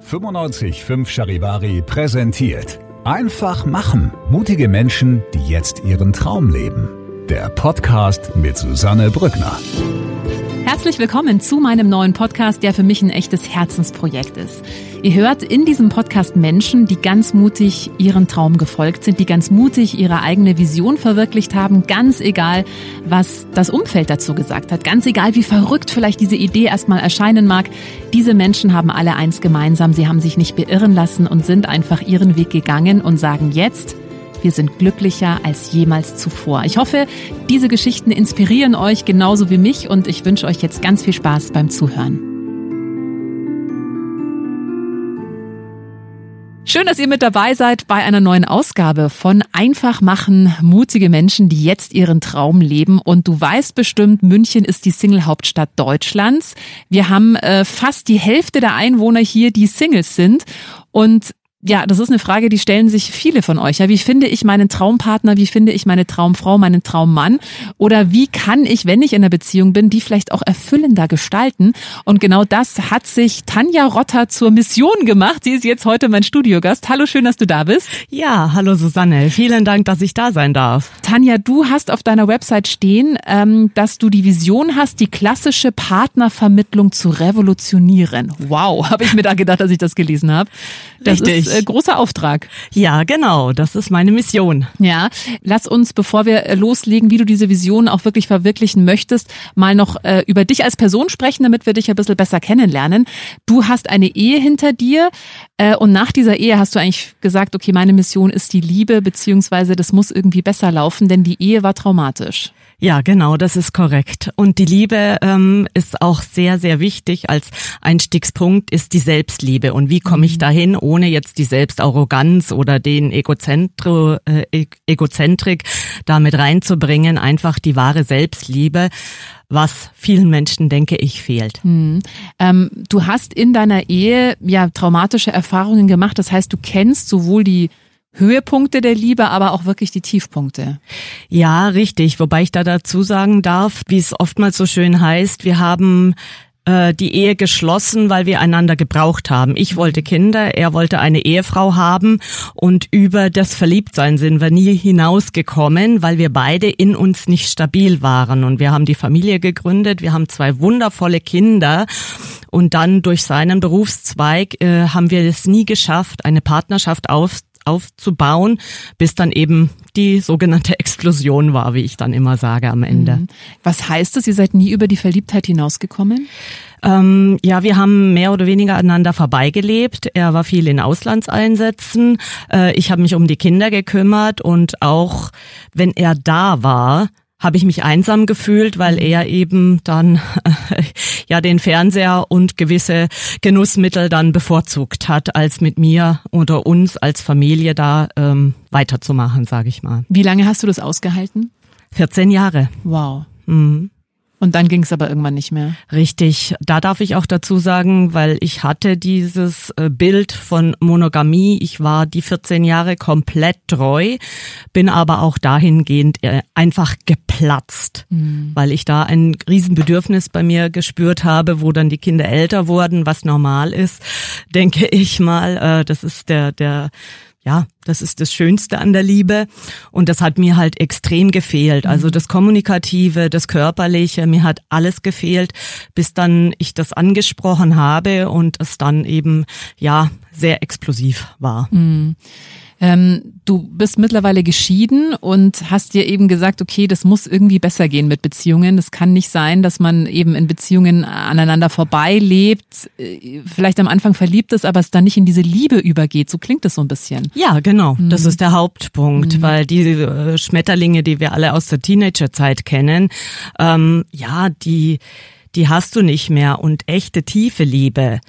95.5 Charivari präsentiert. Einfach machen. Mutige Menschen, die jetzt ihren Traum leben. Der Podcast mit Susanne Brückner. Herzlich willkommen zu meinem neuen Podcast, der für mich ein echtes Herzensprojekt ist. Ihr hört in diesem Podcast Menschen, die ganz mutig ihren Traum gefolgt sind, die ganz mutig ihre eigene Vision verwirklicht haben, ganz egal, was das Umfeld dazu gesagt hat, ganz egal, wie verrückt vielleicht diese Idee erstmal erscheinen mag. Diese Menschen haben alle eins gemeinsam, sie haben sich nicht beirren lassen und sind einfach ihren Weg gegangen und sagen jetzt, wir sind glücklicher als jemals zuvor. Ich hoffe, diese Geschichten inspirieren euch genauso wie mich und ich wünsche euch jetzt ganz viel Spaß beim Zuhören. Schön, dass ihr mit dabei seid bei einer neuen Ausgabe von Einfach machen, mutige Menschen, die jetzt ihren Traum leben. Und du weißt bestimmt, München ist die Single-Hauptstadt Deutschlands. Wir haben äh, fast die Hälfte der Einwohner hier, die Singles sind. Und ja, das ist eine Frage, die stellen sich viele von euch. Ja, wie finde ich meinen Traumpartner? Wie finde ich meine Traumfrau, meinen Traummann? Oder wie kann ich, wenn ich in einer Beziehung bin, die vielleicht auch erfüllender gestalten? Und genau das hat sich Tanja Rotter zur Mission gemacht. Sie ist jetzt heute mein Studiogast. Hallo, schön, dass du da bist. Ja, hallo Susanne. Vielen Dank, dass ich da sein darf. Tanja, du hast auf deiner Website stehen, ähm, dass du die Vision hast, die klassische Partnervermittlung zu revolutionieren. Wow, habe ich mir da gedacht, als ich das gelesen habe. Das Richtig. ist äh, großer Auftrag. Ja, genau. Das ist meine Mission. Ja, lass uns, bevor wir äh, loslegen, wie du diese Vision auch wirklich verwirklichen möchtest, mal noch äh, über dich als Person sprechen, damit wir dich ein bisschen besser kennenlernen. Du hast eine Ehe hinter dir äh, und nach dieser Ehe hast du eigentlich gesagt, okay, meine Mission ist die Liebe, beziehungsweise das muss irgendwie besser laufen, denn die Ehe war traumatisch. Ja, genau, das ist korrekt. Und die Liebe ähm, ist auch sehr, sehr wichtig. Als Einstiegspunkt ist die Selbstliebe. Und wie komme ich dahin, ohne jetzt die Selbstarroganz oder den Egozentro, äh, E- Egozentrik damit reinzubringen? Einfach die wahre Selbstliebe, was vielen Menschen, denke ich, fehlt. Ähm, du hast in deiner Ehe ja traumatische Erfahrungen gemacht. Das heißt, du kennst sowohl die Höhepunkte der Liebe, aber auch wirklich die Tiefpunkte. Ja, richtig. Wobei ich da dazu sagen darf, wie es oftmals so schön heißt, wir haben äh, die Ehe geschlossen, weil wir einander gebraucht haben. Ich wollte Kinder, er wollte eine Ehefrau haben und über das Verliebtsein sind wir nie hinausgekommen, weil wir beide in uns nicht stabil waren. Und wir haben die Familie gegründet, wir haben zwei wundervolle Kinder und dann durch seinen Berufszweig äh, haben wir es nie geschafft, eine Partnerschaft auf, aufzubauen, bis dann eben die sogenannte Explosion war, wie ich dann immer sage am Ende. Was heißt das? Ihr seid nie über die Verliebtheit hinausgekommen? Ähm, ja, wir haben mehr oder weniger aneinander vorbeigelebt. Er war viel in Auslandseinsätzen. Äh, ich habe mich um die Kinder gekümmert und auch wenn er da war, habe ich mich einsam gefühlt, weil er eben dann ja den Fernseher und gewisse Genussmittel dann bevorzugt hat, als mit mir oder uns als Familie da ähm, weiterzumachen, sage ich mal. Wie lange hast du das ausgehalten? 14 Jahre. Wow. Mhm. Und dann ging es aber irgendwann nicht mehr. Richtig. Da darf ich auch dazu sagen, weil ich hatte dieses äh, Bild von Monogamie. Ich war die 14 Jahre komplett treu, bin aber auch dahingehend äh, einfach geplatzt, weil ich da ein Riesenbedürfnis bei mir gespürt habe, wo dann die Kinder älter wurden, was normal ist, denke ich mal. Äh, Das ist der, der, ja, das ist das Schönste an der Liebe. Und das hat mir halt extrem gefehlt. Also das Kommunikative, das Körperliche, mir hat alles gefehlt, bis dann ich das angesprochen habe und es dann eben, ja, sehr explosiv war. Ähm, du bist mittlerweile geschieden und hast dir eben gesagt, okay, das muss irgendwie besser gehen mit Beziehungen. Das kann nicht sein, dass man eben in Beziehungen aneinander vorbeilebt, äh, vielleicht am Anfang verliebt ist, aber es dann nicht in diese Liebe übergeht. So klingt das so ein bisschen. Ja, genau. Das ist der Hauptpunkt, weil die äh, Schmetterlinge, die wir alle aus der Teenagerzeit kennen, ähm, ja, die die hast du nicht mehr. Und echte tiefe Liebe,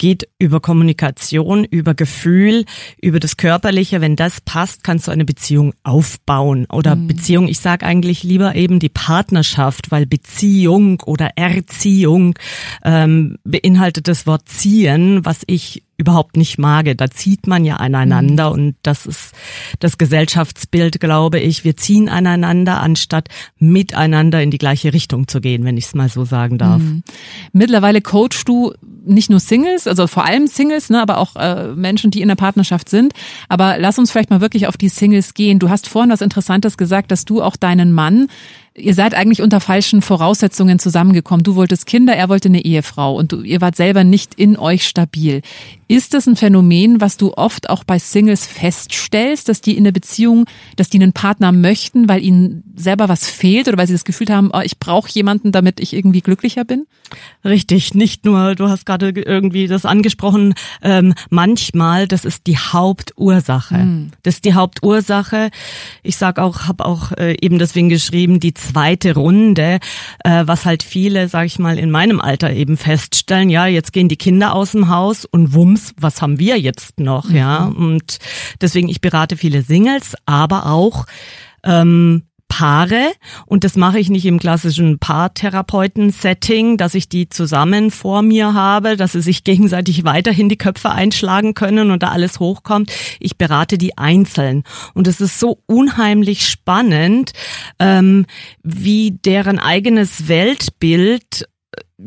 geht über Kommunikation, über Gefühl, über das Körperliche. Wenn das passt, kannst du eine Beziehung aufbauen. Oder mhm. Beziehung, ich sage eigentlich lieber eben die Partnerschaft, weil Beziehung oder Erziehung ähm, beinhaltet das Wort ziehen, was ich überhaupt nicht mag. Da zieht man ja aneinander mhm. und das ist das Gesellschaftsbild, glaube ich. Wir ziehen aneinander, anstatt miteinander in die gleiche Richtung zu gehen, wenn ich es mal so sagen darf. Mhm. Mittlerweile coachst du nicht nur Singles, also vor allem Singles, ne, aber auch äh, Menschen, die in der Partnerschaft sind. Aber lass uns vielleicht mal wirklich auf die Singles gehen. Du hast vorhin was Interessantes gesagt, dass du auch deinen Mann ihr seid eigentlich unter falschen Voraussetzungen zusammengekommen. Du wolltest Kinder, er wollte eine Ehefrau und du, ihr wart selber nicht in euch stabil. Ist das ein Phänomen, was du oft auch bei Singles feststellst, dass die in der Beziehung, dass die einen Partner möchten, weil ihnen selber was fehlt oder weil sie das Gefühl haben, oh, ich brauche jemanden, damit ich irgendwie glücklicher bin? Richtig, nicht nur, du hast gerade irgendwie das angesprochen, ähm, manchmal, das ist die Hauptursache. Mhm. Das ist die Hauptursache. Ich sag auch, habe auch äh, eben deswegen geschrieben, die zweite Runde, äh, was halt viele, sag ich mal, in meinem Alter eben feststellen, ja, jetzt gehen die Kinder aus dem Haus und wumms, was haben wir jetzt noch, mhm. ja? Und deswegen, ich berate viele Singles, aber auch ähm, Paare und das mache ich nicht im klassischen Paartherapeuten-Setting, dass ich die zusammen vor mir habe, dass sie sich gegenseitig weiterhin die Köpfe einschlagen können und da alles hochkommt. Ich berate die einzeln und es ist so unheimlich spannend, ähm, wie deren eigenes Weltbild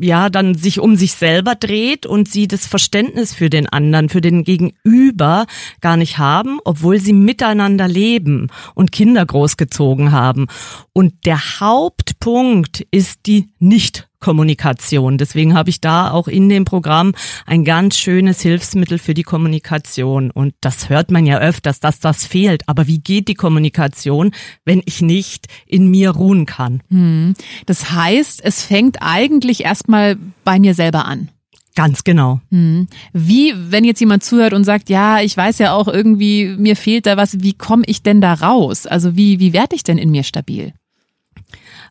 ja dann sich um sich selber dreht und sie das Verständnis für den anderen, für den Gegenüber gar nicht haben, obwohl sie miteinander leben und Kinder großgezogen haben. Und der Hauptpunkt ist die nicht Kommunikation. Deswegen habe ich da auch in dem Programm ein ganz schönes Hilfsmittel für die Kommunikation. Und das hört man ja öfters, dass das fehlt. Aber wie geht die Kommunikation, wenn ich nicht in mir ruhen kann? Hm. Das heißt, es fängt eigentlich erstmal bei mir selber an. Ganz genau. Hm. Wie, wenn jetzt jemand zuhört und sagt, ja, ich weiß ja auch irgendwie, mir fehlt da was, wie komme ich denn da raus? Also wie, wie werde ich denn in mir stabil?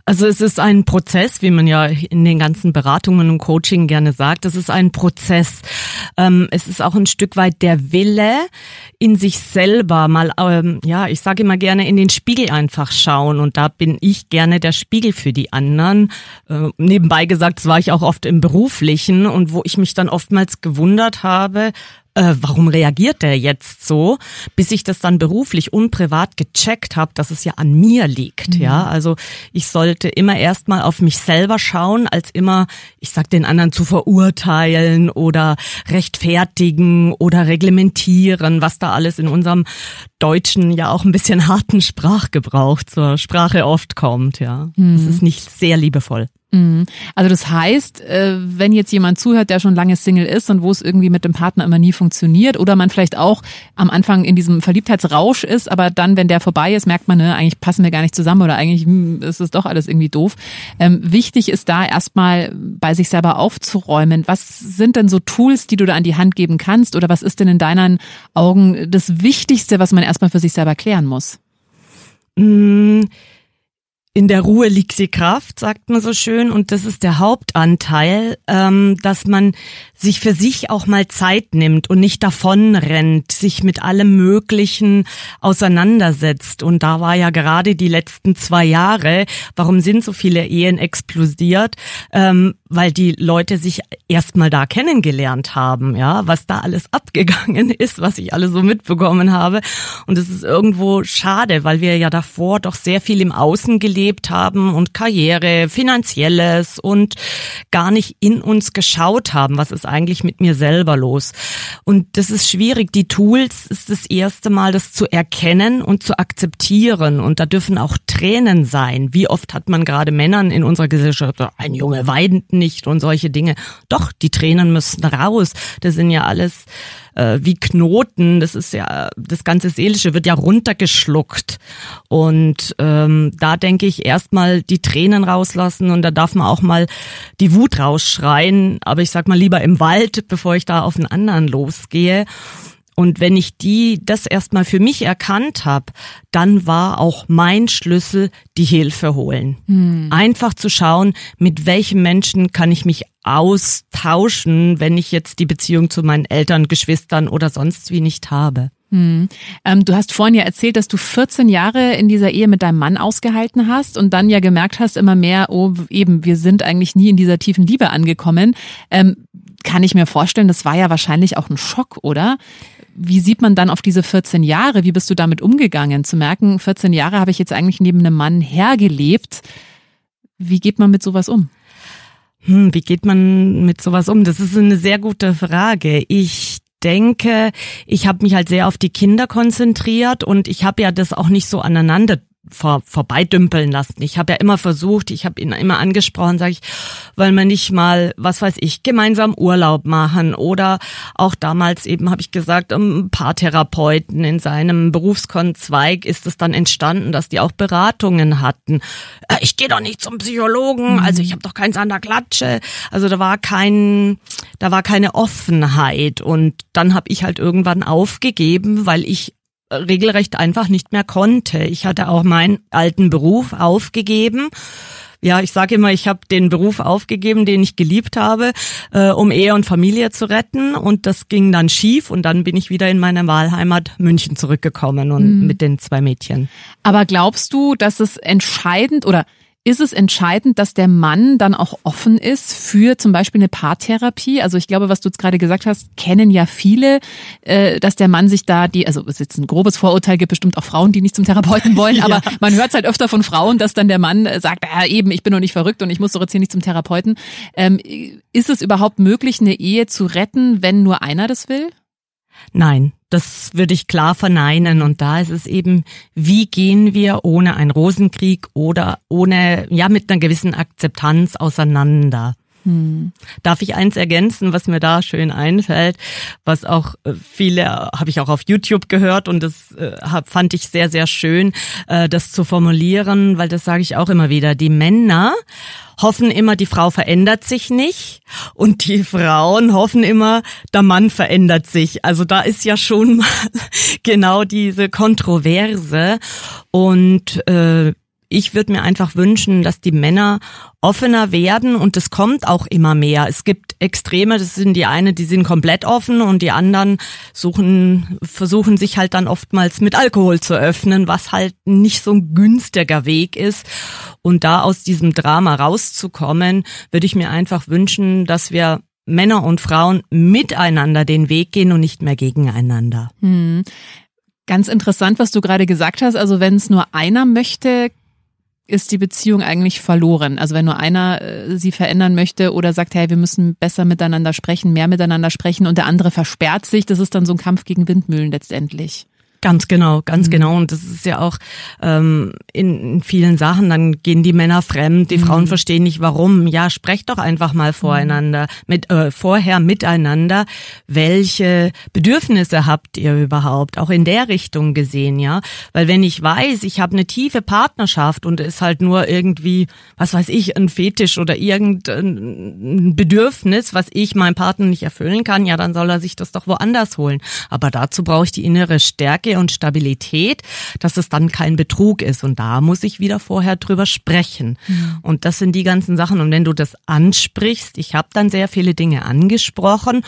Also es ist ein Prozess, wie man ja in den ganzen Beratungen und Coaching gerne sagt. Es ist ein Prozess. Ähm, es ist auch ein Stück weit der Wille, in sich selber mal, ähm, ja, ich sage immer gerne in den Spiegel einfach schauen. Und da bin ich gerne der Spiegel für die anderen. Äh, nebenbei gesagt, das war ich auch oft im Beruflichen und wo ich mich dann oftmals gewundert habe, äh, warum reagiert der jetzt so, bis ich das dann beruflich und privat gecheckt habe, dass es ja an mir liegt. Mhm. Ja, also ich sollte immer erstmal auf mich selber schauen, als immer, ich sag den anderen zu verurteilen oder rechtfertigen oder reglementieren, was da alles in unserem deutschen ja auch ein bisschen harten Sprachgebrauch zur Sprache oft kommt. Ja, mhm. das ist nicht sehr liebevoll. Mhm. Also das heißt, äh, wenn jetzt jemand zuhört, der schon lange Single ist und wo es irgendwie mit dem Partner immer nie funktioniert oder man vielleicht auch am Anfang in diesem Verliebtheitsrausch ist, aber dann, wenn der vorbei ist, merkt man, ne, eigentlich passen wir gar nicht zusammen oder eigentlich hm, ist es doch alles irgendwie doof. Ähm, wichtig ist da erstmal bei sich selber aufzuräumen. Was sind denn so Tools, die du da an die Hand geben kannst oder was ist denn in deinen Augen das Wichtigste, was man erstmal für sich selber klären muss? Mmh in der Ruhe liegt die Kraft, sagt man so schön. Und das ist der Hauptanteil, ähm, dass man sich für sich auch mal Zeit nimmt und nicht davon rennt, sich mit allem Möglichen auseinandersetzt. Und da war ja gerade die letzten zwei Jahre, warum sind so viele Ehen explodiert? Ähm, weil die Leute sich erstmal da kennengelernt haben, ja, was da alles abgegangen ist, was ich alles so mitbekommen habe. Und es ist irgendwo schade, weil wir ja davor doch sehr viel im Außen gelebt haben und Karriere, finanzielles und gar nicht in uns geschaut haben, was ist eigentlich mit mir selber los. Und das ist schwierig. Die Tools ist das erste Mal, das zu erkennen und zu akzeptieren. Und da dürfen auch Tränen sein. Wie oft hat man gerade Männern in unserer Gesellschaft, ein Junge weint nicht und solche Dinge. Doch, die Tränen müssen raus. Das sind ja alles äh, wie Knoten. Das ist ja, das ganze Seelische wird ja runtergeschluckt. Und ähm, da denke ich erstmal die Tränen rauslassen und da darf man auch mal die Wut rausschreien. Aber ich sag mal lieber im Wald, bevor ich da auf einen anderen losgehe. Und wenn ich die das erstmal für mich erkannt habe, dann war auch mein Schlüssel die Hilfe holen. Hm. Einfach zu schauen, mit welchen Menschen kann ich mich austauschen, wenn ich jetzt die Beziehung zu meinen Eltern, Geschwistern oder sonst wie nicht habe. Hm. Ähm, du hast vorhin ja erzählt, dass du 14 Jahre in dieser Ehe mit deinem Mann ausgehalten hast und dann ja gemerkt hast immer mehr, oh eben, wir sind eigentlich nie in dieser tiefen Liebe angekommen. Ähm, kann ich mir vorstellen, das war ja wahrscheinlich auch ein Schock, oder? Wie sieht man dann auf diese 14 Jahre? Wie bist du damit umgegangen? Zu merken, 14 Jahre habe ich jetzt eigentlich neben einem Mann hergelebt. Wie geht man mit sowas um? Hm, wie geht man mit sowas um? Das ist eine sehr gute Frage. Ich denke, ich habe mich halt sehr auf die Kinder konzentriert und ich habe ja das auch nicht so aneinander vor, vorbeidümpeln lassen. Ich habe ja immer versucht, ich habe ihn immer angesprochen, sage ich, wollen wir nicht mal, was weiß ich, gemeinsam Urlaub machen oder auch damals eben habe ich gesagt, ein paar Therapeuten in seinem Berufskonzweig ist es dann entstanden, dass die auch Beratungen hatten. Äh, ich gehe doch nicht zum Psychologen, mhm. also ich habe doch keins an der Klatsche. Also da war kein, da war keine Offenheit und dann habe ich halt irgendwann aufgegeben, weil ich regelrecht einfach nicht mehr konnte. Ich hatte auch meinen alten Beruf aufgegeben. Ja, ich sage immer, ich habe den Beruf aufgegeben, den ich geliebt habe, äh, um Ehe und Familie zu retten. Und das ging dann schief und dann bin ich wieder in meine Wahlheimat München zurückgekommen und mhm. mit den zwei Mädchen. Aber glaubst du, dass es entscheidend oder ist es entscheidend, dass der Mann dann auch offen ist für zum Beispiel eine Paartherapie? Also ich glaube, was du jetzt gerade gesagt hast, kennen ja viele, äh, dass der Mann sich da die, also es ist jetzt ein grobes Vorurteil, gibt bestimmt auch Frauen, die nicht zum Therapeuten wollen, ja. aber man hört es halt öfter von Frauen, dass dann der Mann sagt, ja eben, ich bin doch nicht verrückt und ich muss doch jetzt hier nicht zum Therapeuten. Ähm, ist es überhaupt möglich, eine Ehe zu retten, wenn nur einer das will? Nein, das würde ich klar verneinen. Und da ist es eben, wie gehen wir ohne einen Rosenkrieg oder ohne, ja, mit einer gewissen Akzeptanz auseinander? Hm. Darf ich eins ergänzen, was mir da schön einfällt, was auch äh, viele habe ich auch auf YouTube gehört und das äh, fand ich sehr sehr schön, äh, das zu formulieren, weil das sage ich auch immer wieder. Die Männer hoffen immer, die Frau verändert sich nicht und die Frauen hoffen immer, der Mann verändert sich. Also da ist ja schon mal genau diese Kontroverse und äh, ich würde mir einfach wünschen, dass die Männer offener werden und es kommt auch immer mehr. Es gibt Extreme, das sind die eine, die sind komplett offen und die anderen suchen, versuchen sich halt dann oftmals mit Alkohol zu öffnen, was halt nicht so ein günstiger Weg ist. Und da aus diesem Drama rauszukommen, würde ich mir einfach wünschen, dass wir Männer und Frauen miteinander den Weg gehen und nicht mehr gegeneinander. Hm. Ganz interessant, was du gerade gesagt hast. Also wenn es nur einer möchte, ist die Beziehung eigentlich verloren. Also wenn nur einer äh, sie verändern möchte oder sagt, hey, wir müssen besser miteinander sprechen, mehr miteinander sprechen und der andere versperrt sich, das ist dann so ein Kampf gegen Windmühlen letztendlich. Ganz genau, ganz mhm. genau. Und das ist ja auch ähm, in, in vielen Sachen, dann gehen die Männer fremd, die mhm. Frauen verstehen nicht warum. Ja, sprecht doch einfach mal mhm. voreinander, mit, äh, vorher miteinander. Welche Bedürfnisse habt ihr überhaupt? Auch in der Richtung gesehen, ja. Weil wenn ich weiß, ich habe eine tiefe Partnerschaft und ist halt nur irgendwie, was weiß ich, ein Fetisch oder irgendein Bedürfnis, was ich meinem Partner nicht erfüllen kann, ja, dann soll er sich das doch woanders holen. Aber dazu brauche ich die innere Stärke und Stabilität, dass es dann kein Betrug ist. Und da muss ich wieder vorher drüber sprechen. Mhm. Und das sind die ganzen Sachen. Und wenn du das ansprichst, ich habe dann sehr viele Dinge angesprochen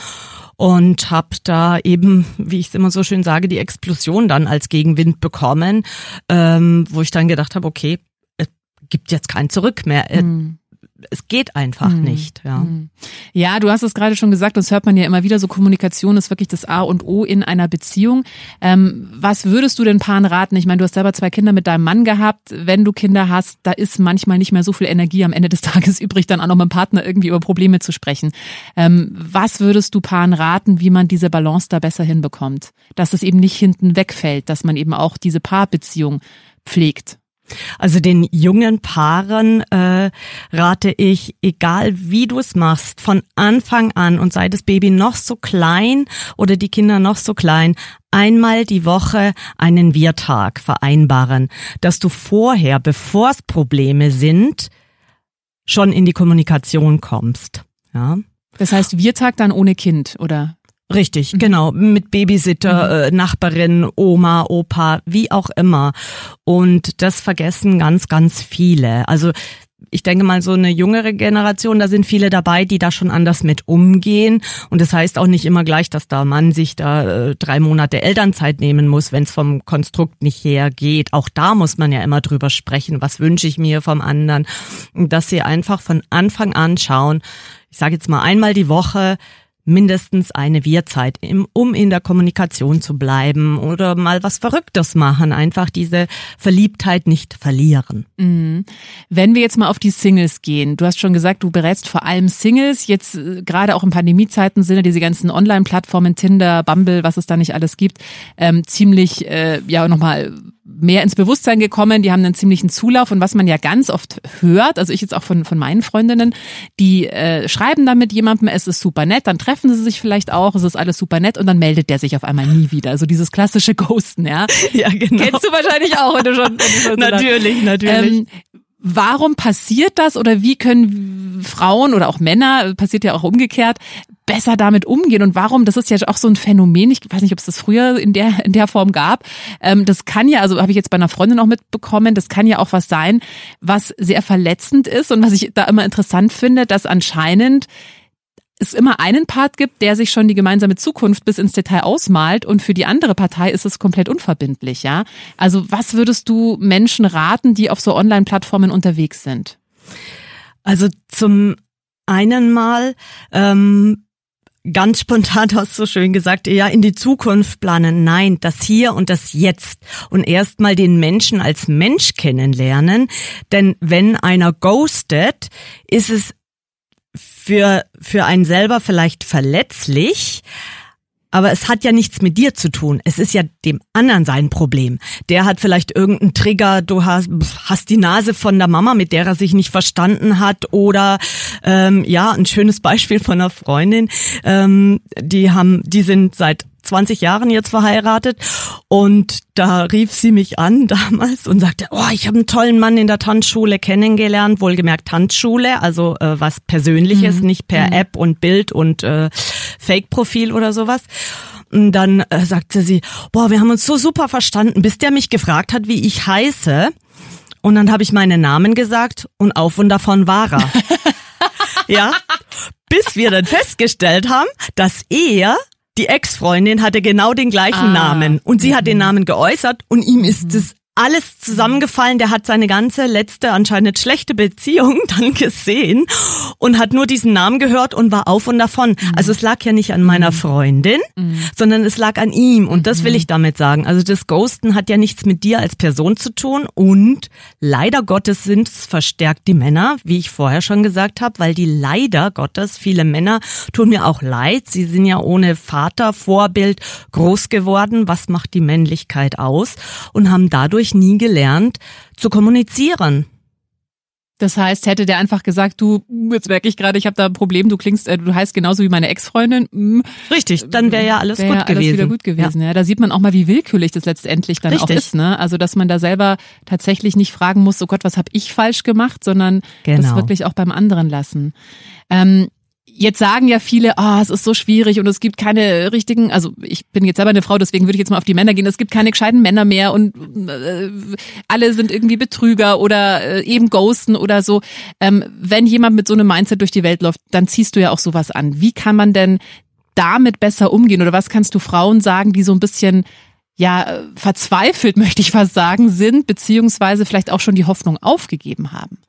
und habe da eben, wie ich es immer so schön sage, die Explosion dann als Gegenwind bekommen, ähm, wo ich dann gedacht habe, okay, es gibt jetzt kein Zurück mehr. Mhm es geht einfach mhm. nicht. Ja. Hm. ja, du hast es gerade schon gesagt, das hört man ja immer wieder, so Kommunikation ist wirklich das A und O in einer Beziehung. Ähm, was würdest du den Paaren raten? Ich meine, du hast selber zwei Kinder mit deinem Mann gehabt. Wenn du Kinder hast, da ist manchmal nicht mehr so viel Energie am Ende des Tages übrig, dann auch noch mit dem Partner irgendwie über Probleme zu sprechen. Ähm, was würdest du Paaren raten, wie man diese Balance da besser hinbekommt? Dass es eben nicht hinten wegfällt, dass man eben auch diese Paarbeziehung pflegt. Also den jungen Paaren äh, rate ich, egal wie du es machst, von Anfang an und sei das Baby noch so klein oder die Kinder noch so klein, einmal die Woche einen Wir-Tag vereinbaren, dass du vorher, bevor es Probleme sind, schon in die Kommunikation kommst. Ja. Das heißt Wir-Tag dann ohne Kind, oder? Richtig, genau. Mit Babysitter, mhm. äh, Nachbarin, Oma, Opa, wie auch immer. Und das vergessen ganz, ganz viele. Also ich denke mal, so eine jüngere Generation, da sind viele dabei, die da schon anders mit umgehen. Und das heißt auch nicht immer gleich, dass da Mann sich da äh, drei Monate Elternzeit nehmen muss, wenn es vom Konstrukt nicht hergeht. Auch da muss man ja immer drüber sprechen, was wünsche ich mir vom anderen. Dass sie einfach von Anfang an schauen, ich sage jetzt mal einmal die Woche, mindestens eine Wir-Zeit, um in der Kommunikation zu bleiben oder mal was Verrücktes machen, einfach diese Verliebtheit nicht verlieren. Mhm. Wenn wir jetzt mal auf die Singles gehen, du hast schon gesagt, du berätst vor allem Singles, jetzt äh, gerade auch in Pandemiezeiten sind ja diese ganzen Online-Plattformen, Tinder, Bumble, was es da nicht alles gibt, ähm, ziemlich, äh, ja nochmal mehr ins Bewusstsein gekommen, die haben einen ziemlichen Zulauf und was man ja ganz oft hört, also ich jetzt auch von, von meinen Freundinnen, die äh, schreiben dann mit jemandem, es ist super nett, dann treffen sie sich vielleicht auch, es ist alles super nett und dann meldet der sich auf einmal nie wieder. Also dieses klassische Ghosten, ja. Ja, genau. Kennst du wahrscheinlich auch, wenn du schon. Wenn du schon natürlich, so natürlich. Ähm, warum passiert das oder wie können Frauen oder auch Männer, passiert ja auch umgekehrt, besser damit umgehen und warum, das ist ja auch so ein Phänomen, ich weiß nicht, ob es das früher in der, in der Form gab, ähm, das kann ja, also habe ich jetzt bei einer Freundin auch mitbekommen, das kann ja auch was sein, was sehr verletzend ist und was ich da immer interessant finde, dass anscheinend es immer einen Part gibt, der sich schon die gemeinsame Zukunft bis ins Detail ausmalt und für die andere Partei ist es komplett unverbindlich, ja? Also was würdest du Menschen raten, die auf so Online-Plattformen unterwegs sind? Also zum einen mal ähm, ganz spontan hast du schön gesagt, ja, in die Zukunft planen. Nein, das hier und das jetzt. Und erstmal den Menschen als Mensch kennenlernen. Denn wenn einer ghostet, ist es für, für einen selber vielleicht verletzlich, aber es hat ja nichts mit dir zu tun. Es ist ja dem anderen sein Problem. Der hat vielleicht irgendeinen Trigger, du hast, hast die Nase von der Mama, mit der er sich nicht verstanden hat. Oder ähm, ja, ein schönes Beispiel von einer Freundin. Ähm, die haben, die sind seit 20 Jahren jetzt verheiratet und da rief sie mich an damals und sagte, oh, ich habe einen tollen Mann in der Tanzschule kennengelernt, wohlgemerkt Tanzschule, also äh, was Persönliches, mhm. nicht per mhm. App und Bild und äh, Fake-Profil oder sowas. Und dann äh, sagte sie, boah, wir haben uns so super verstanden, bis der mich gefragt hat, wie ich heiße. Und dann habe ich meinen Namen gesagt und auf und davon war er. ja, bis wir dann festgestellt haben, dass er die Ex-Freundin hatte genau den gleichen ah. Namen und sie mhm. hat den mhm. Namen geäußert und ihm ist mhm. es alles zusammengefallen. Der hat seine ganze letzte anscheinend schlechte Beziehung dann gesehen und hat nur diesen Namen gehört und war auf und davon. Mhm. Also es lag ja nicht an meiner mhm. Freundin, mhm. sondern es lag an ihm. Und das will mhm. ich damit sagen. Also das Ghosten hat ja nichts mit dir als Person zu tun und leider Gottes sind es verstärkt die Männer, wie ich vorher schon gesagt habe, weil die leider Gottes, viele Männer tun mir auch leid. Sie sind ja ohne Vater, Vorbild groß geworden. Was macht die Männlichkeit aus? Und haben dadurch ich nie gelernt zu kommunizieren. Das heißt, hätte der einfach gesagt, du, jetzt merke ich gerade, ich habe da ein Problem, du klingst, äh, du heißt genauso wie meine Ex-Freundin. Mm, Richtig, dann wäre ja alles wär gut ja gewesen. Alles wieder gut gewesen. Ja. ja. da sieht man auch mal, wie willkürlich das letztendlich dann Richtig. auch ist. Ne? Also, dass man da selber tatsächlich nicht fragen muss, oh Gott, was habe ich falsch gemacht, sondern genau. das wirklich auch beim anderen lassen. Ähm, Jetzt sagen ja viele, ah, oh, es ist so schwierig und es gibt keine richtigen, also ich bin jetzt selber eine Frau, deswegen würde ich jetzt mal auf die Männer gehen, es gibt keine gescheiten Männer mehr und äh, alle sind irgendwie Betrüger oder äh, eben Ghosten oder so. Ähm, wenn jemand mit so einem Mindset durch die Welt läuft, dann ziehst du ja auch sowas an. Wie kann man denn damit besser umgehen oder was kannst du Frauen sagen, die so ein bisschen ja verzweifelt, möchte ich fast sagen, sind, beziehungsweise vielleicht auch schon die Hoffnung aufgegeben haben?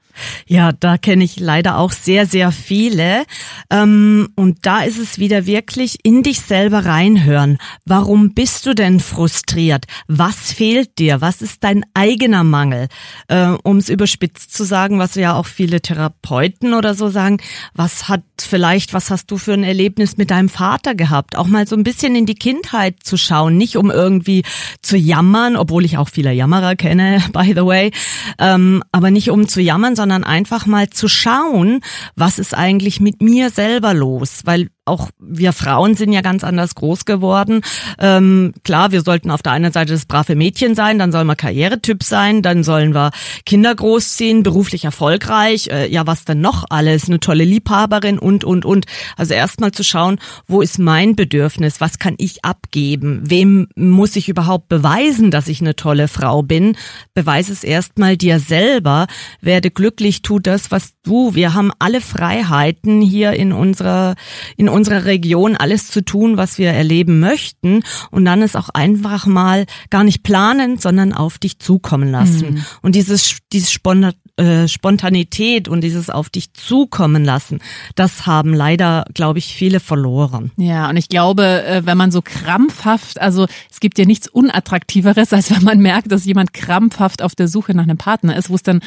Ja, da kenne ich leider auch sehr, sehr viele. Ähm, und da ist es wieder wirklich in dich selber reinhören. Warum bist du denn frustriert? Was fehlt dir? Was ist dein eigener Mangel? Äh, um es überspitzt zu sagen, was ja auch viele Therapeuten oder so sagen, was hat vielleicht, was hast du für ein Erlebnis mit deinem Vater gehabt? Auch mal so ein bisschen in die Kindheit zu schauen, nicht um irgendwie zu jammern, obwohl ich auch viele Jammerer kenne, by the way, ähm, aber nicht um zu jammern, sondern einfach mal zu schauen, was ist eigentlich mit mir selber los, weil auch wir Frauen sind ja ganz anders groß geworden. Ähm, klar, wir sollten auf der einen Seite das brave Mädchen sein, dann sollen wir Karrieretyp sein, dann sollen wir Kinder großziehen, beruflich erfolgreich, äh, ja was denn noch alles, eine tolle Liebhaberin und, und, und. Also erstmal zu schauen, wo ist mein Bedürfnis, was kann ich abgeben, wem muss ich überhaupt beweisen, dass ich eine tolle Frau bin. Beweise es erstmal dir selber, werde glücklich, tu das, was du. Wir haben alle Freiheiten hier in unserer, in unserer Region, alles zu tun, was wir erleben möchten. Und dann ist auch einfach mal gar nicht planen, sondern auf dich zukommen lassen. Mhm. Und dieses, dieses Spontan äh, Spontanität und dieses auf dich zukommen lassen, das haben leider, glaube ich, viele verloren. Ja, und ich glaube, äh, wenn man so krampfhaft, also es gibt ja nichts Unattraktiveres, als wenn man merkt, dass jemand krampfhaft auf der Suche nach einem Partner ist, wo es dann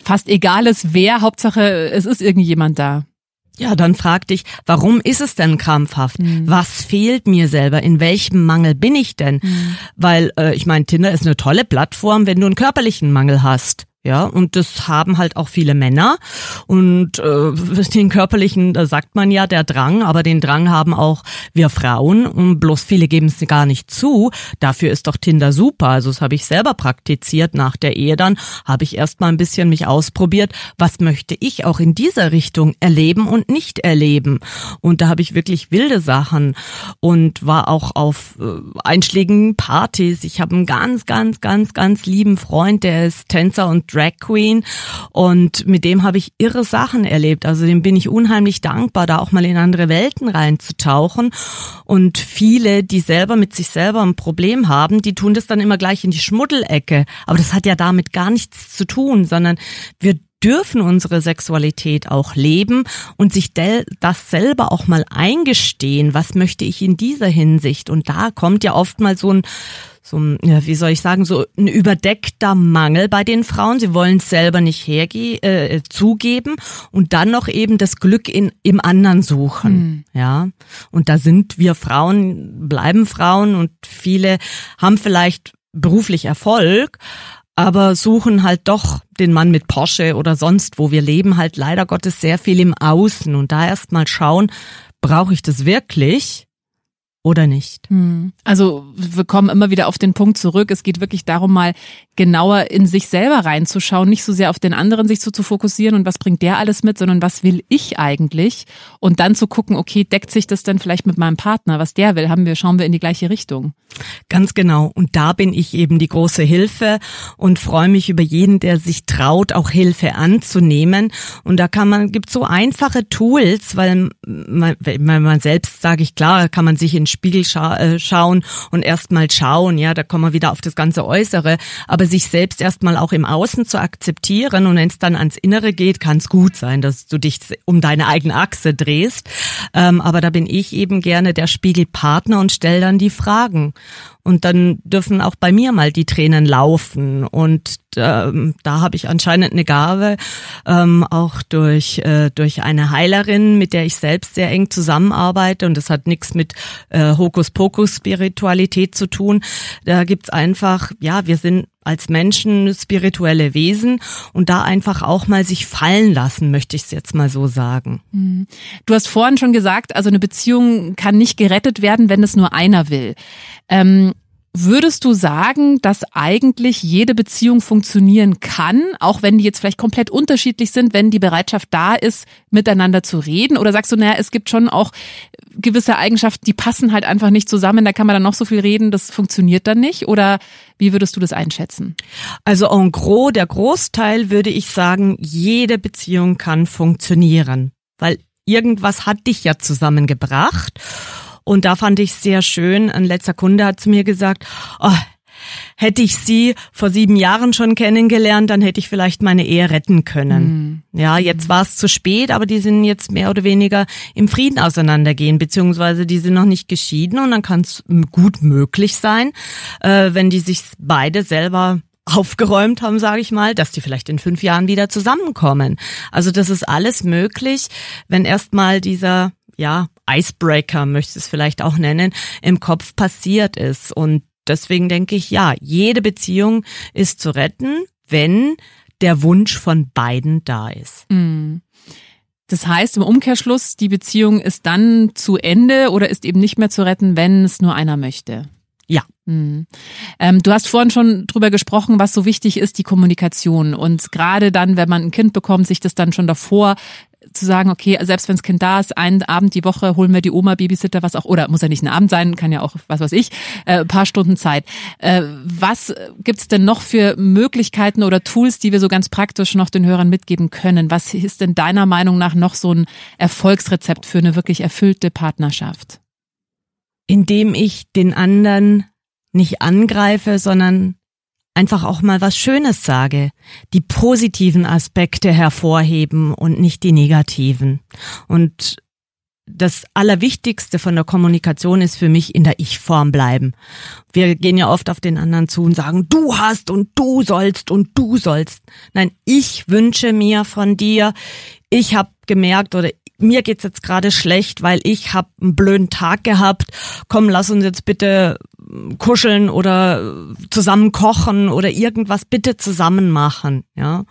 fast egal ist, wer, Hauptsache es ist irgendjemand da. Ja, dann frag dich, warum ist es denn krampfhaft? Mhm. Was fehlt mir selber? In welchem Mangel bin ich denn? Mhm. Weil äh, ich meine, Tinder ist eine tolle Plattform, wenn du einen körperlichen Mangel hast. Ja, und das haben halt auch viele Männer. Und äh, den körperlichen, da sagt man ja, der Drang, aber den Drang haben auch wir Frauen. Und bloß viele geben es gar nicht zu. Dafür ist doch Tinder super. Also das habe ich selber praktiziert. Nach der Ehe dann habe ich erst mal ein bisschen mich ausprobiert. Was möchte ich auch in dieser Richtung erleben und nicht erleben? Und da habe ich wirklich wilde Sachen und war auch auf äh, einschlägigen Partys. Ich habe einen ganz, ganz, ganz, ganz lieben Freund, der ist Tänzer und Drag Queen und mit dem habe ich irre Sachen erlebt. Also dem bin ich unheimlich dankbar, da auch mal in andere Welten reinzutauchen. Und viele, die selber mit sich selber ein Problem haben, die tun das dann immer gleich in die Schmuddelecke. Aber das hat ja damit gar nichts zu tun, sondern wir dürfen unsere Sexualität auch leben und sich das selber auch mal eingestehen. Was möchte ich in dieser Hinsicht? Und da kommt ja oft mal so ein so ein, ja, wie soll ich sagen, so ein überdeckter Mangel bei den Frauen. Sie wollen es selber nicht herge äh, zugeben und dann noch eben das Glück in, im anderen suchen. Mhm. Ja. Und da sind wir Frauen, bleiben Frauen und viele haben vielleicht beruflich Erfolg, aber suchen halt doch den Mann mit Porsche oder sonst wo. Wir leben halt leider Gottes sehr viel im Außen und da erst mal schauen, brauche ich das wirklich? Oder nicht. Hm. Also wir kommen immer wieder auf den Punkt zurück. Es geht wirklich darum, mal genauer in sich selber reinzuschauen, nicht so sehr auf den anderen sich so zu fokussieren und was bringt der alles mit, sondern was will ich eigentlich und dann zu gucken, okay, deckt sich das denn vielleicht mit meinem Partner, was der will, haben wir, schauen wir in die gleiche Richtung. Ganz genau. Und da bin ich eben die große Hilfe und freue mich über jeden, der sich traut, auch Hilfe anzunehmen. Und da kann man, gibt so einfache Tools, weil man, wenn man selbst, sage ich klar, kann man sich in Spiegel scha äh, schauen und erstmal schauen, ja, da kommen wir wieder auf das ganze Äußere. Aber sich selbst erstmal auch im Außen zu akzeptieren und wenn es dann ans Innere geht, kann es gut sein, dass du dich um deine eigene Achse drehst. Ähm, aber da bin ich eben gerne der Spiegelpartner und stell dann die Fragen. Und dann dürfen auch bei mir mal die Tränen laufen. Und ähm, da habe ich anscheinend eine Gabe, ähm, auch durch, äh, durch eine Heilerin, mit der ich selbst sehr eng zusammenarbeite. Und das hat nichts mit äh, Hokuspokus-Spiritualität zu tun. Da gibt's einfach, ja, wir sind als Menschen spirituelle Wesen und da einfach auch mal sich fallen lassen, möchte ich es jetzt mal so sagen. Mhm. Du hast vorhin schon gesagt, also eine Beziehung kann nicht gerettet werden, wenn es nur einer will. Ähm, Würdest du sagen, dass eigentlich jede Beziehung funktionieren kann, auch wenn die jetzt vielleicht komplett unterschiedlich sind, wenn die Bereitschaft da ist, miteinander zu reden? Oder sagst du, naja, es gibt schon auch gewisse Eigenschaften, die passen halt einfach nicht zusammen, da kann man dann noch so viel reden, das funktioniert dann nicht? Oder wie würdest du das einschätzen? Also en gros, der Großteil würde ich sagen, jede Beziehung kann funktionieren, weil irgendwas hat dich ja zusammengebracht. Und da fand ich sehr schön, ein letzter Kunde hat zu mir gesagt, oh, hätte ich sie vor sieben Jahren schon kennengelernt, dann hätte ich vielleicht meine Ehe retten können. Mhm. Ja, jetzt war es zu spät, aber die sind jetzt mehr oder weniger im Frieden auseinandergehen, beziehungsweise die sind noch nicht geschieden und dann kann es gut möglich sein, äh, wenn die sich beide selber aufgeräumt haben, sage ich mal, dass die vielleicht in fünf Jahren wieder zusammenkommen. Also das ist alles möglich, wenn erstmal dieser ja, Icebreaker, möchte es vielleicht auch nennen, im Kopf passiert ist. Und deswegen denke ich, ja, jede Beziehung ist zu retten, wenn der Wunsch von beiden da ist. Mm. Das heißt im Umkehrschluss, die Beziehung ist dann zu Ende oder ist eben nicht mehr zu retten, wenn es nur einer möchte. Ja. Mhm. Ähm, du hast vorhin schon drüber gesprochen, was so wichtig ist, die Kommunikation. Und gerade dann, wenn man ein Kind bekommt, sich das dann schon davor zu sagen, okay, selbst wenn das Kind da ist, einen Abend die Woche holen wir die Oma, Babysitter, was auch, oder muss ja nicht ein Abend sein, kann ja auch, was weiß ich, äh, paar Stunden Zeit. Äh, was gibt's denn noch für Möglichkeiten oder Tools, die wir so ganz praktisch noch den Hörern mitgeben können? Was ist denn deiner Meinung nach noch so ein Erfolgsrezept für eine wirklich erfüllte Partnerschaft? Indem ich den anderen nicht angreife, sondern einfach auch mal was Schönes sage, die positiven Aspekte hervorheben und nicht die negativen. Und das Allerwichtigste von der Kommunikation ist für mich in der Ich-Form bleiben. Wir gehen ja oft auf den anderen zu und sagen, du hast und du sollst und du sollst. Nein, ich wünsche mir von dir, ich habe gemerkt oder mir geht's jetzt gerade schlecht, weil ich habe einen blöden Tag gehabt. Komm, lass uns jetzt bitte kuscheln oder zusammen kochen oder irgendwas bitte zusammen machen, ja.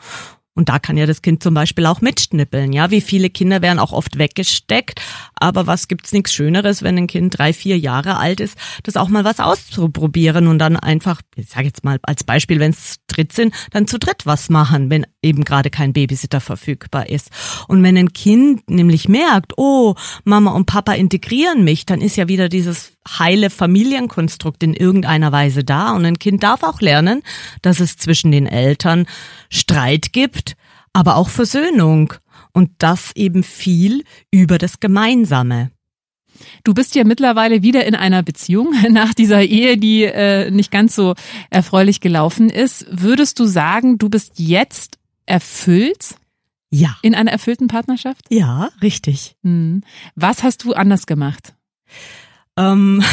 Und da kann ja das Kind zum Beispiel auch mitschnippeln, ja. Wie viele Kinder werden auch oft weggesteckt. Aber was gibt's nichts Schöneres, wenn ein Kind drei, vier Jahre alt ist, das auch mal was auszuprobieren und dann einfach, ich sage jetzt mal als Beispiel, wenn es dritt sind, dann zu dritt was machen, wenn eben gerade kein Babysitter verfügbar ist. Und wenn ein Kind nämlich merkt, oh, Mama und Papa integrieren mich, dann ist ja wieder dieses heile Familienkonstrukt in irgendeiner Weise da. Und ein Kind darf auch lernen, dass es zwischen den Eltern Streit gibt, aber auch Versöhnung. Und das eben viel über das Gemeinsame. Du bist ja mittlerweile wieder in einer Beziehung nach dieser Ehe, die äh, nicht ganz so erfreulich gelaufen ist. Würdest du sagen, du bist jetzt erfüllt? Ja. In einer erfüllten Partnerschaft? Ja, richtig. Hm. Was hast du anders gemacht? Ähm,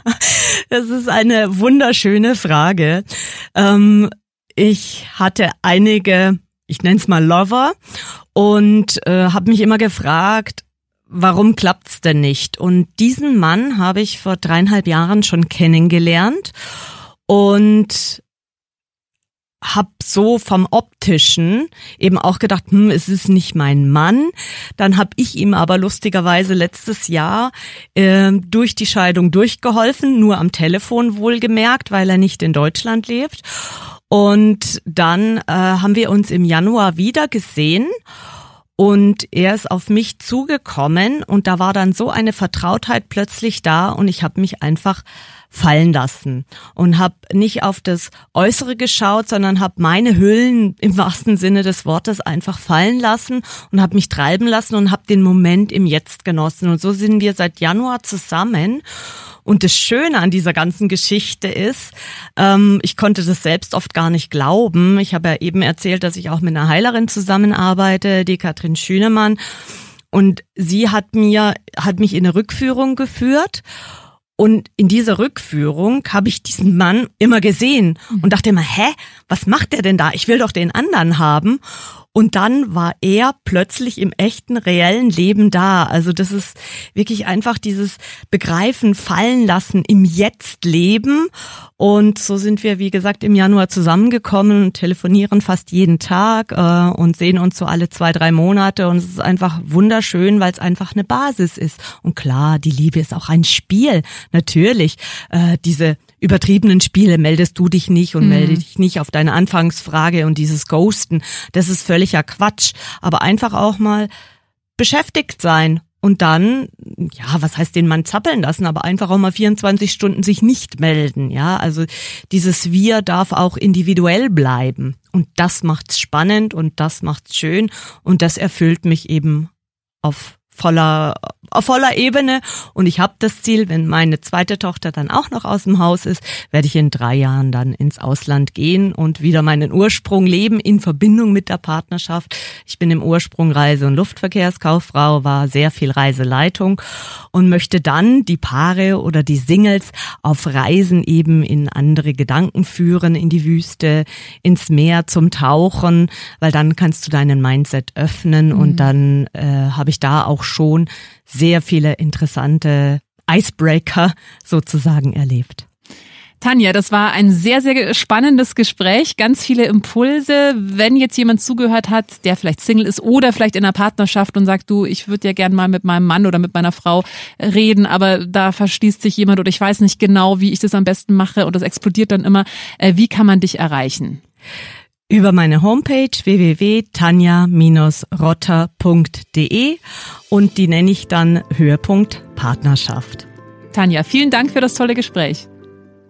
das ist eine wunderschöne Frage. Ähm, ich hatte einige, ich nenne es mal Lover, und äh, habe mich immer gefragt, warum klappt's denn nicht? Und diesen Mann habe ich vor dreieinhalb Jahren schon kennengelernt und hab so vom optischen eben auch gedacht, hm, es ist nicht mein Mann. Dann hab ich ihm aber lustigerweise letztes Jahr äh, durch die Scheidung durchgeholfen, nur am Telefon wohlgemerkt, weil er nicht in Deutschland lebt. Und dann äh, haben wir uns im Januar wieder gesehen und er ist auf mich zugekommen und da war dann so eine Vertrautheit plötzlich da und ich habe mich einfach fallen lassen und habe nicht auf das Äußere geschaut, sondern habe meine Hüllen im wahrsten Sinne des Wortes einfach fallen lassen und habe mich treiben lassen und habe den Moment im Jetzt genossen. Und so sind wir seit Januar zusammen und das Schöne an dieser ganzen Geschichte ist, ähm, ich konnte das selbst oft gar nicht glauben. Ich habe ja eben erzählt, dass ich auch mit einer Heilerin zusammenarbeite, die Katrin Schünemann. Und sie hat mir, hat mich in eine Rückführung geführt. Und in dieser Rückführung habe ich diesen Mann immer gesehen und dachte immer, hä, was macht der denn da? Ich will doch den anderen haben. Und dann war er plötzlich im echten, reellen Leben da. Also das ist wirklich einfach dieses Begreifen, fallen lassen, im Jetzt leben. Und so sind wir, wie gesagt, im Januar zusammengekommen und telefonieren fast jeden Tag äh, und sehen uns so alle zwei, drei Monate. Und es ist einfach wunderschön, weil es einfach eine Basis ist. Und klar, die Liebe ist auch ein Spiel. Natürlich, äh, diese übertriebenen Spiele meldest du dich nicht und mhm. melde dich nicht auf deine Anfangsfrage und dieses Ghosten. Das ist völliger Quatsch. Aber einfach auch mal beschäftigt sein und dann, ja, was heißt den Mann zappeln lassen, aber einfach auch mal 24 Stunden sich nicht melden, ja. Also dieses Wir darf auch individuell bleiben. Und das macht's spannend und das macht's schön und das erfüllt mich eben auf voller, auf voller Ebene. Und ich habe das Ziel, wenn meine zweite Tochter dann auch noch aus dem Haus ist, werde ich in drei Jahren dann ins Ausland gehen und wieder meinen Ursprung leben in Verbindung mit der Partnerschaft. Ich bin im Ursprung Reise- und Luftverkehrskauffrau, war sehr viel Reiseleitung und möchte dann die Paare oder die Singles auf Reisen eben in andere Gedanken führen, in die Wüste, ins Meer zum Tauchen, weil dann kannst du deinen Mindset öffnen mhm. und dann äh, habe ich da auch schon sehr viele interessante Icebreaker sozusagen erlebt. Tanja, das war ein sehr, sehr spannendes Gespräch, ganz viele Impulse. Wenn jetzt jemand zugehört hat, der vielleicht Single ist oder vielleicht in einer Partnerschaft und sagt, du, ich würde ja gern mal mit meinem Mann oder mit meiner Frau reden, aber da verschließt sich jemand oder ich weiß nicht genau, wie ich das am besten mache und das explodiert dann immer. Äh, wie kann man dich erreichen? Über meine Homepage www.tanja-rotter.de und die nenne ich dann Höhepunkt Partnerschaft. Tanja, vielen Dank für das tolle Gespräch.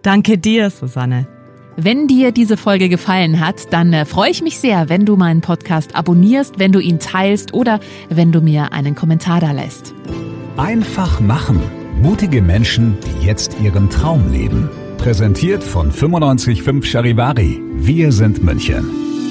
Danke dir, Susanne. Wenn dir diese Folge gefallen hat, dann äh, freue ich mich sehr, wenn du meinen Podcast abonnierst, wenn du ihn teilst oder wenn du mir einen Kommentar da lässt. Einfach machen. Mutige Menschen, die jetzt ihren Traum leben. Präsentiert von 955 Charivari. Wir sind München.